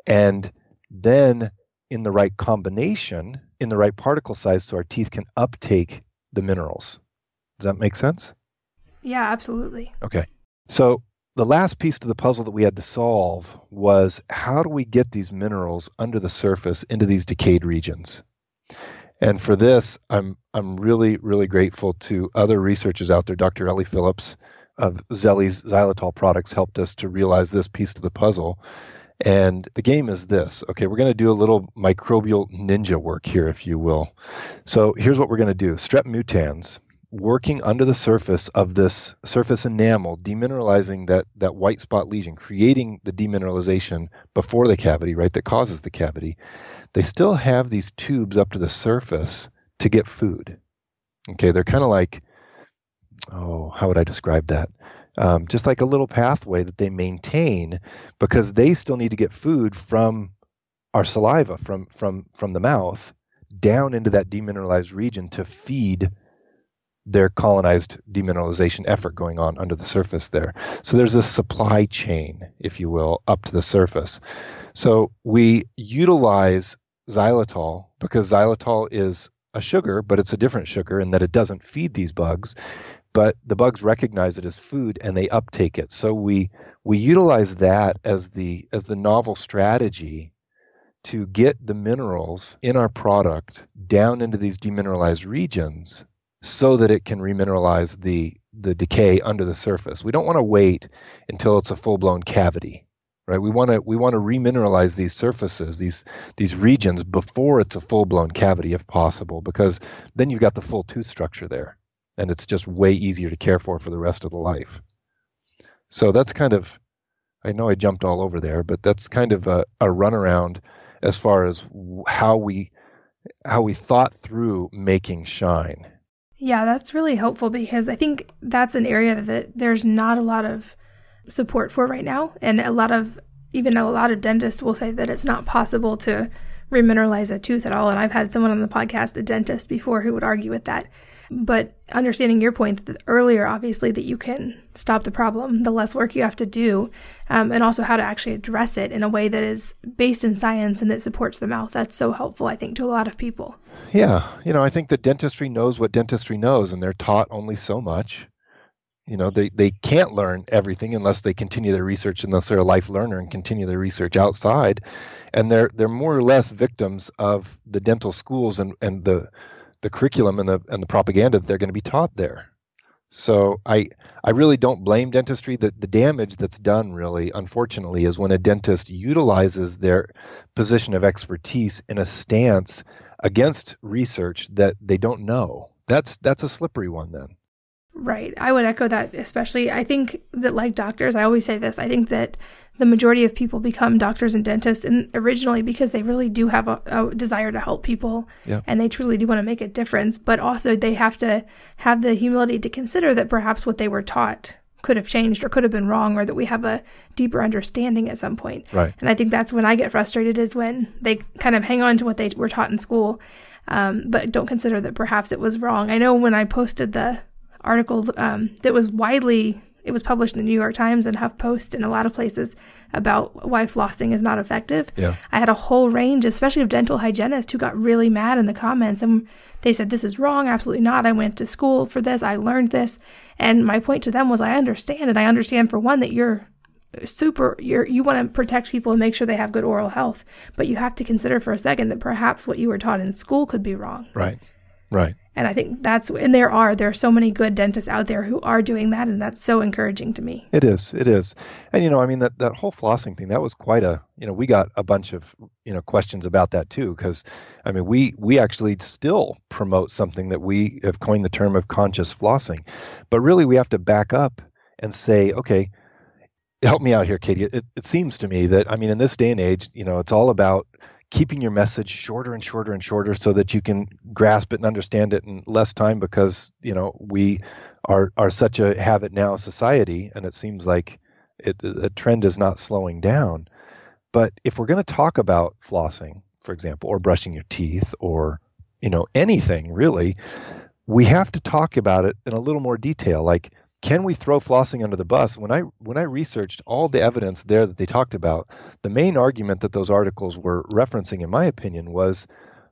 And then in the right combination, in the right particle size, so our teeth can uptake the minerals. Does that make sense? Yeah, absolutely. Okay. So the last piece to the puzzle that we had to solve was how do we get these minerals under the surface into these decayed regions? And for this, I'm I'm really really grateful to other researchers out there, Dr. Ellie Phillips of Zellie's xylitol products helped us to realize this piece to the puzzle. And the game is this. Okay, we're going to do a little microbial ninja work here, if you will. So here's what we're going to do strep mutans working under the surface of this surface enamel, demineralizing that, that white spot lesion, creating the demineralization before the cavity, right, that causes the cavity. They still have these tubes up to the surface to get food. Okay, they're kind of like, oh, how would I describe that? Um, just like a little pathway that they maintain because they still need to get food from our saliva, from from from the mouth, down into that demineralized region to feed their colonized demineralization effort going on under the surface there. So there's a supply chain, if you will, up to the surface. So we utilize xylitol because xylitol is a sugar, but it's a different sugar in that it doesn't feed these bugs. But the bugs recognize it as food and they uptake it. So we we utilize that as the as the novel strategy to get the minerals in our product down into these demineralized regions so that it can remineralize the the decay under the surface. We don't want to wait until it's a full-blown cavity right? We want to we want to remineralize these surfaces, these these regions before it's a full blown cavity, if possible, because then you've got the full tooth structure there, and it's just way easier to care for for the rest of the life. So that's kind of, I know I jumped all over there, but that's kind of a, a runaround as far as how we how we thought through making shine. Yeah, that's really helpful because I think that's an area that there's not a lot of support for right now. And a lot of, even a lot of dentists will say that it's not possible to remineralize a tooth at all. And I've had someone on the podcast, a dentist before, who would argue with that. But understanding your point earlier, obviously, that you can stop the problem, the less work you have to do, um, and also how to actually address it in a way that is based in science and that supports the mouth. That's so helpful, I think, to a lot of people. Yeah. You know, I think that dentistry knows what dentistry knows, and they're taught only so much. You know they, they can't learn everything unless they continue their research unless they're a life learner and continue their research outside. And they're they're more or less victims of the dental schools and, and the the curriculum and the and the propaganda that they're going to be taught there. So i i really don't blame dentistry. The, the damage that's done really unfortunately is when a dentist utilizes their position of expertise in a stance against research that they don't know that's that's a slippery one then Right. I would echo that, especially. I think that, like doctors, I always say this I think that the majority of people become doctors and dentists and originally because they really do have a, a desire to help people yeah. and they truly do want to make a difference. But also, they have to have the humility to consider that perhaps what they were taught could have changed or could have been wrong or that we have a deeper understanding at some point. Right. And I think that's when I get frustrated is when they kind of hang on to what they were taught in school, um, but don't consider that perhaps it was wrong. I know when I posted the article um, that was widely it was published in the New York Times and HuffPost and a lot of places about why flossing is not effective. Yeah. I had a whole range, especially of dental hygienists, who got really mad in the comments and they said, This is wrong, absolutely not. I went to school for this, I learned this. And my point to them was, I understand, and I understand for one that you're super you're you want to protect people and make sure they have good oral health but you have to consider for a second that perhaps what you were taught in school could be wrong right right and I think that's, and there are, there are so many good dentists out there who are doing that. And that's so encouraging to me. It is, it is. And, you know, I mean, that, that whole flossing thing, that was quite a, you know, we got a bunch of, you know, questions about that too. Cause I mean, we, we actually still promote something that we have coined the term of conscious flossing, but really we have to back up and say, okay, help me out here, Katie. It, it seems to me that, I mean, in this day and age, you know, it's all about keeping your message shorter and shorter and shorter so that you can grasp it and understand it in less time because you know we are are such a have it now society and it seems like it the trend is not slowing down but if we're going to talk about flossing for example or brushing your teeth or you know anything really we have to talk about it in a little more detail like can we throw flossing under the bus? When I when I researched all the evidence there that they talked about, the main argument that those articles were referencing, in my opinion, was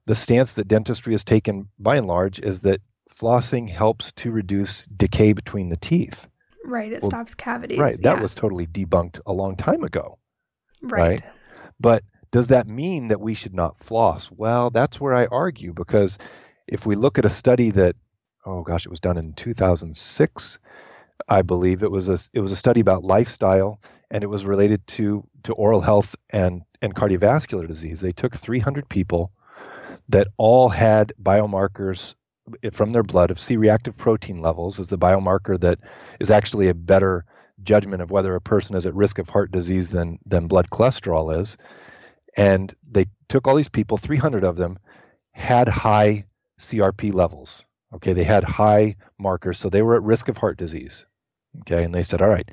the stance that dentistry has taken by and large is that flossing helps to reduce decay between the teeth. Right, it well, stops cavities. Right, that yeah. was totally debunked a long time ago. Right. right. But does that mean that we should not floss? Well, that's where I argue because if we look at a study that oh gosh, it was done in 2006 I believe it was a it was a study about lifestyle and it was related to to oral health and and cardiovascular disease. They took 300 people that all had biomarkers eh, from their blood of C-reactive protein levels as the biomarker that is actually a better judgment of whether a person is at risk of heart disease than than blood cholesterol is. And they took all these people, 300 of them had high CRP levels. Okay, they had high markers, so they were at risk of heart disease. Okay, and they said, all right,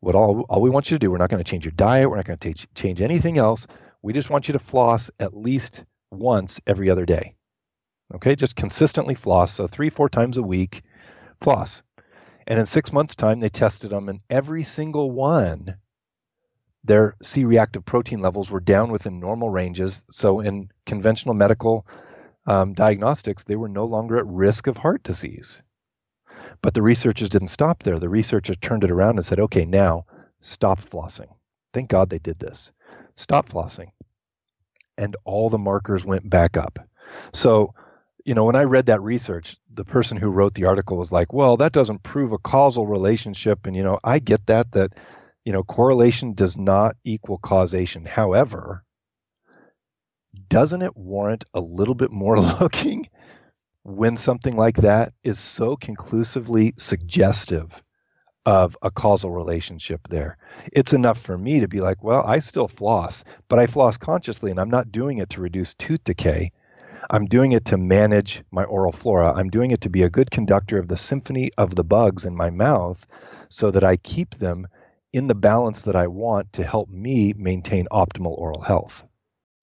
what all, all we want you to do, we're not going to change your diet, we're not going to change anything else. We just want you to floss at least once every other day. Okay, just consistently floss. So three, four times a week, floss. And in six months' time, they tested them, and every single one, their C reactive protein levels were down within normal ranges. So in conventional medical um, diagnostics, they were no longer at risk of heart disease. But the researchers didn't stop there. The researchers turned it around and said, okay, now stop flossing. Thank God they did this. Stop flossing. And all the markers went back up. So, you know, when I read that research, the person who wrote the article was like, well, that doesn't prove a causal relationship. And, you know, I get that, that, you know, correlation does not equal causation. However, doesn't it warrant a little bit more *laughs* looking when something like that is so conclusively suggestive of a causal relationship there? It's enough for me to be like, well, I still floss, but I floss consciously and I'm not doing it to reduce tooth decay. I'm doing it to manage my oral flora. I'm doing it to be a good conductor of the symphony of the bugs in my mouth so that I keep them in the balance that I want to help me maintain optimal oral health.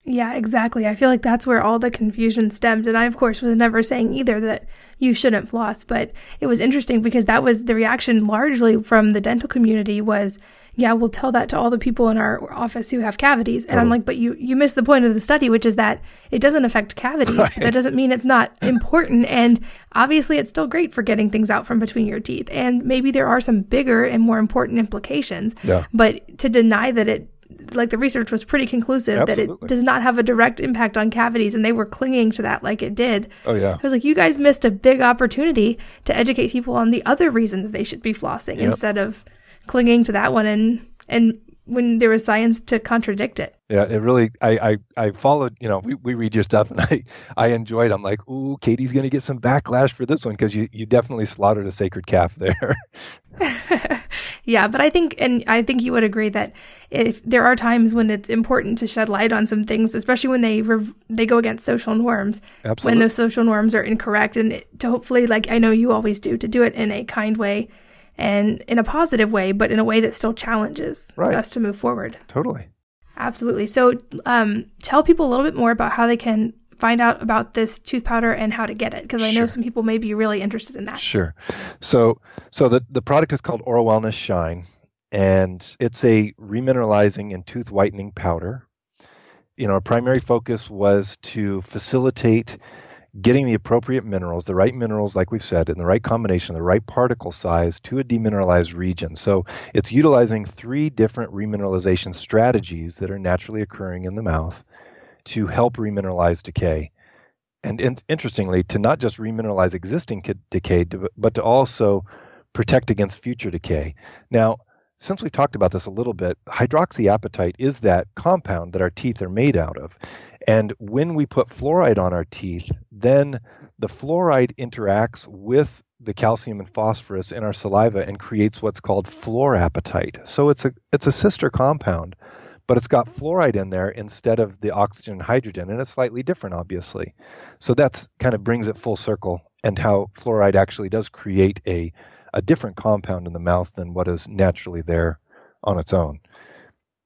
Yeah, exactly. I feel like that's where all the confusion stemmed. And I, of course, was never saying either that you shouldn't floss, but it was interesting because that was the reaction largely from the dental community was, yeah, we'll tell that to all the people in our office who have cavities. And I'm like, but you, you missed the point of the study, which is that it doesn't affect cavities. *laughs* Right. That doesn't mean it's not important. and obviously it's still great for getting things out from between your teeth. And maybe there are some bigger and more important implications. Yeah. But to deny that it like the research was pretty conclusive Absolutely. that it does not have a direct impact on cavities and they were clinging to that like it did. Oh yeah. I was like you guys missed a big opportunity to educate people on the other reasons they should be flossing yep. instead of clinging to that one and and when there was science to contradict it. Yeah, it really. I I, I followed. You know, we, we read your stuff, and *laughs* I I enjoyed. I'm like, ooh, Katie's gonna get some backlash for this one because you you definitely slaughtered a sacred calf there. *laughs* yeah, but I think, and I think you would agree that if there are times when it's important to shed light on some things, especially when they rev- they go against social norms, Absolutely. when those social norms are incorrect, and to hopefully, like I know you always do, to do it in a kind way and in a positive way, but in a way that still challenges right. us to move forward. Totally. Absolutely. So, um, tell people a little bit more about how they can find out about this tooth powder and how to get it because I know some people may be really interested in that. Sure. So, so the the product is called OraWellness Shine, and it's a remineralizing and tooth whitening powder. You know, our primary focus was to facilitate getting the appropriate minerals, the right minerals, like we've said, in the right combination, the right particle size to a demineralized region. So it's utilizing three different remineralization strategies that are naturally occurring in the mouth to help remineralize decay. And in, interestingly, to not just remineralize existing decay, but to also protect against future decay. Now, since we talked about this a little bit, hydroxyapatite is that compound that our teeth are made out of. And when we put fluoride on our teeth, then the fluoride interacts with the calcium and phosphorus in our saliva and creates what's called fluorapatite. So it's a it's a sister compound, but it's got fluoride in there instead of the oxygen and hydrogen, and it's slightly different, obviously. So that's kind of brings it full circle and how fluoride actually does create a a different compound in the mouth than what is naturally there on its own.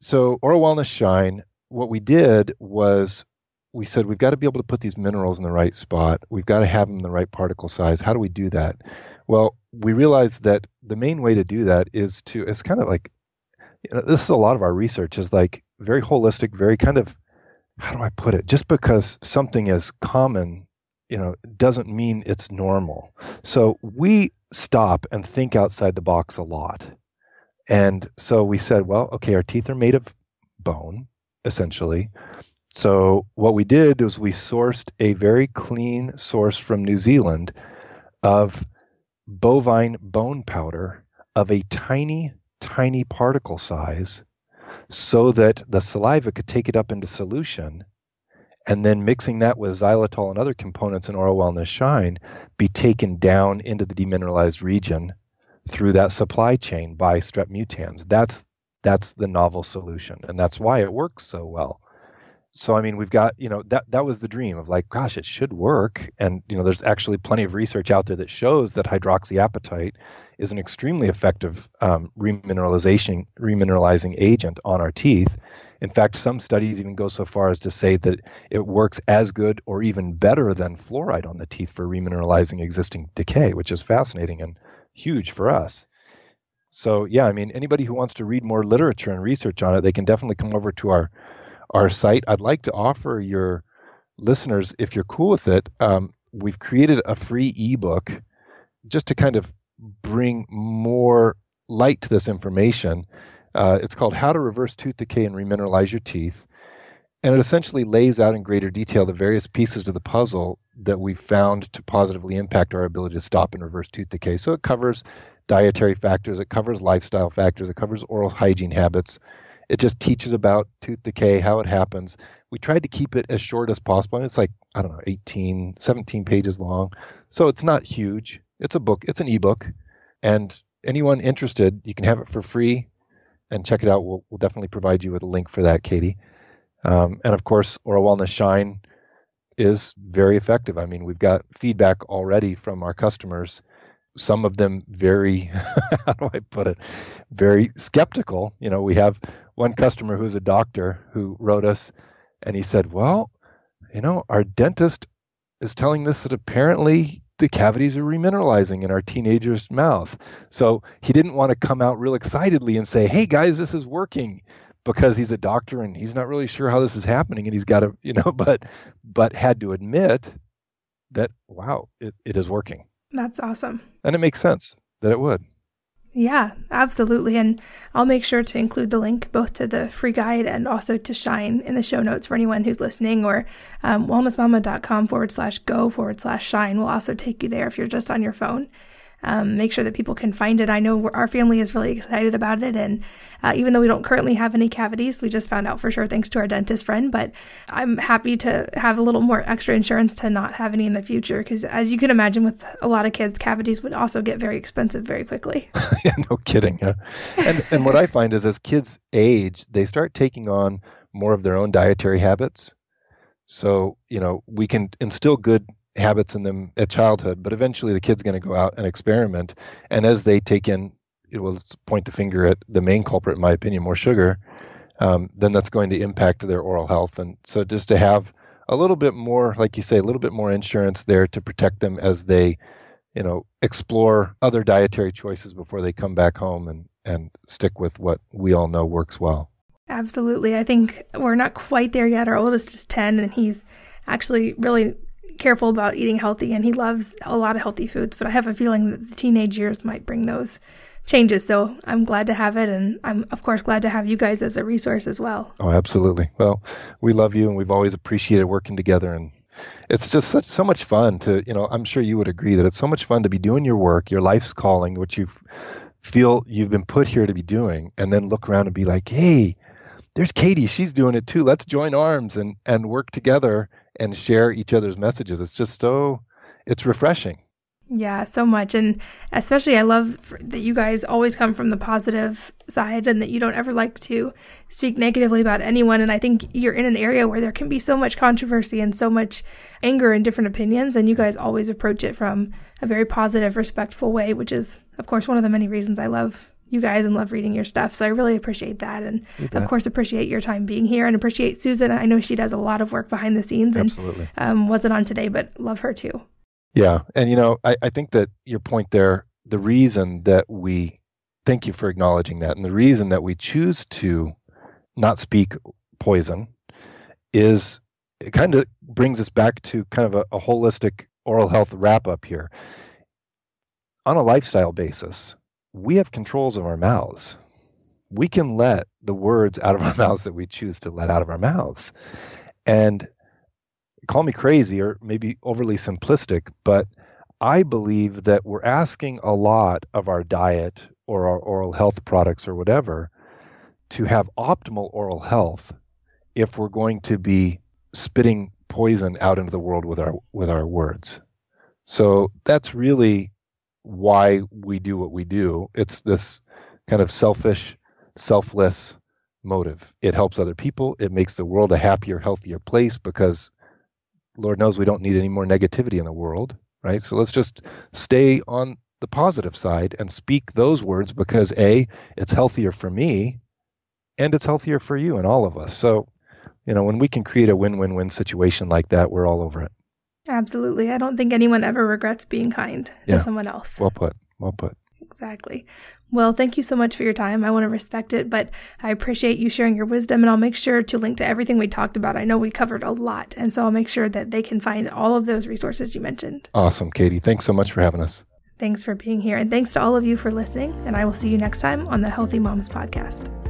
So OraWellness Shine, what we did was we said we've got to be able to put these minerals in the right spot. We've got to have them in the right particle size. How do we do that? Well, we realized that the main way to do that is to it's kind of like you know, this is a lot of our research is like very holistic, very kind of how do I put it? Just because something is common, you know, doesn't mean it's normal. So we stop and think outside the box a lot. And so we said, well, okay, our teeth are made of bone, essentially. So what we did was we sourced a very clean source from New Zealand of bovine bone powder of a tiny, tiny particle size so that the saliva could take it up into solution and then mixing that with xylitol and other components in OraWellness shine be taken down into the demineralized region through that supply chain by strep mutans. That's that's the novel solution and that's why it works so well. So i mean we've got you know that that was the dream of like gosh it should work and you know there's actually plenty of research out there that shows that hydroxyapatite is an extremely effective um, remineralization remineralizing agent on our teeth in fact some studies even go so far as to say that it works as good or even better than fluoride on the teeth for remineralizing existing decay which is fascinating and huge for us so yeah i mean anybody who wants to read more literature and research on it they can definitely come over to our our site. I'd like to offer your listeners, if you're cool with it, um, we've created a free ebook just to kind of bring more light to this information. Uh, it's called How to Reverse Tooth Decay and Remineralize Your Teeth. And it essentially lays out in greater detail the various pieces to the puzzle that we've found to positively impact our ability to stop and reverse tooth decay. So it covers dietary factors, it covers lifestyle factors, it covers oral hygiene habits, it just teaches about tooth decay, how it happens. We tried to keep it as short as possible. And it's like, I don't know, 18, 17 pages long. So it's not huge. It's a book, it's an ebook. And anyone interested, you can have it for free and check it out. We'll, we'll definitely provide you with a link for that, Katie. Um, and of course, OraWellness Shine is very effective. I mean, we've got feedback already from our customers some of them very *laughs* how do i put it very skeptical you know we have one customer who's a doctor who wrote us and he said well you know our dentist is telling us that apparently the cavities are remineralizing in our teenager's mouth so he didn't want to come out real excitedly and say hey guys this is working because he's a doctor and he's not really sure how this is happening and he's got to *laughs* you know but but had to admit that wow it, it is working that's awesome. And it makes sense that it would. Yeah, absolutely. And I'll make sure to include the link both to the free guide and also to Shine in the show notes for anyone who's listening, or um, wellnessmama.com forward slash go forward slash shine will also take you there if you're just on your phone um, make sure that people can find it. I know our family is really excited about it, and uh, even though we don't currently have any cavities, we just found out for sure thanks to our dentist friend. But I'm happy to have a little more extra insurance to not have any in the future, because as you can imagine, with a lot of kids, cavities would also get very expensive very quickly. *laughs* *laughs* yeah, no kidding. Yeah. And and what I find is as kids age, they start taking on more of their own dietary habits. So, you know, we can instill good habits in them at childhood, but eventually the kid's going to go out and experiment. And as they take in, it will point the finger at the main culprit, in my opinion, more sugar, um, then that's going to impact their oral health. And so just to have a little bit more, like you say, a little bit more insurance there to protect them as they, you know, explore other dietary choices before they come back home and, and stick with what we all know works well. Absolutely. I think we're not quite there yet. Our oldest is 10 and he's actually really careful about eating healthy and he loves a lot of healthy foods, but I have a feeling that the teenage years might bring those changes. So I'm glad to have it. And I'm, of course, glad to have you guys as a resource as well. Oh, absolutely. Well, we love you and we've always appreciated working together. And it's just such, so much fun to, you know, I'm sure you would agree that it's so much fun to be doing your work, your life's calling, which you feel you've been put here to be doing, and then look around and be like, hey, there's Katie. She's doing it too. Let's join arms and, and work together and share each other's messages. It's just so it's refreshing. Yeah, so much. And especially, I love that you guys always come from the positive side and that you don't ever like to speak negatively about anyone. And I think you're in an area where there can be so much controversy and so much anger and different opinions. And you guys always approach it from a very positive, respectful way, which is, of course, one of the many reasons I love you guys and love reading your stuff. So I really appreciate that. And of course, appreciate your time being here and appreciate Susan. I know she does a lot of work behind the scenes and Absolutely. Um, wasn't on today, but love her too. Yeah. And, you know, I, I think that your point there, the reason that we thank you for acknowledging that, and the reason that we choose to not speak poison is it kind of brings us back to kind of a, a holistic oral health wrap up here. On a lifestyle basis, we have controls of our mouths. We can let the words out of our *laughs* mouths that we choose to let out of our mouths. And call me crazy or maybe overly simplistic, but I believe that we're asking a lot of our diet or our oral health products or whatever to have optimal oral health if we're going to be spitting poison out into the world with our with our words. So that's really why we do what we do. It's this kind of selfish, selfless motive. It helps other people. It makes the world a happier, healthier place because Lord knows we don't need any more negativity in the world, right? So let's just stay on the positive side and speak those words because A, it's healthier for me and it's healthier for you and all of us. So, you know, when we can create a win win win situation like that, we're all over it. Absolutely. I don't think anyone ever regrets being kind Yeah. to someone else. Well put. Well put. Exactly. Well, thank you so much for your time. I want to respect it, but I appreciate you sharing your wisdom, and I'll make sure to link to everything we talked about. I know we covered a lot, and so I'll make sure that they can find all of those resources you mentioned. Awesome, Katie. Thanks so much for having us. Thanks for being here, and thanks to all of you for listening, and I will see you next time on the Healthy Moms Podcast.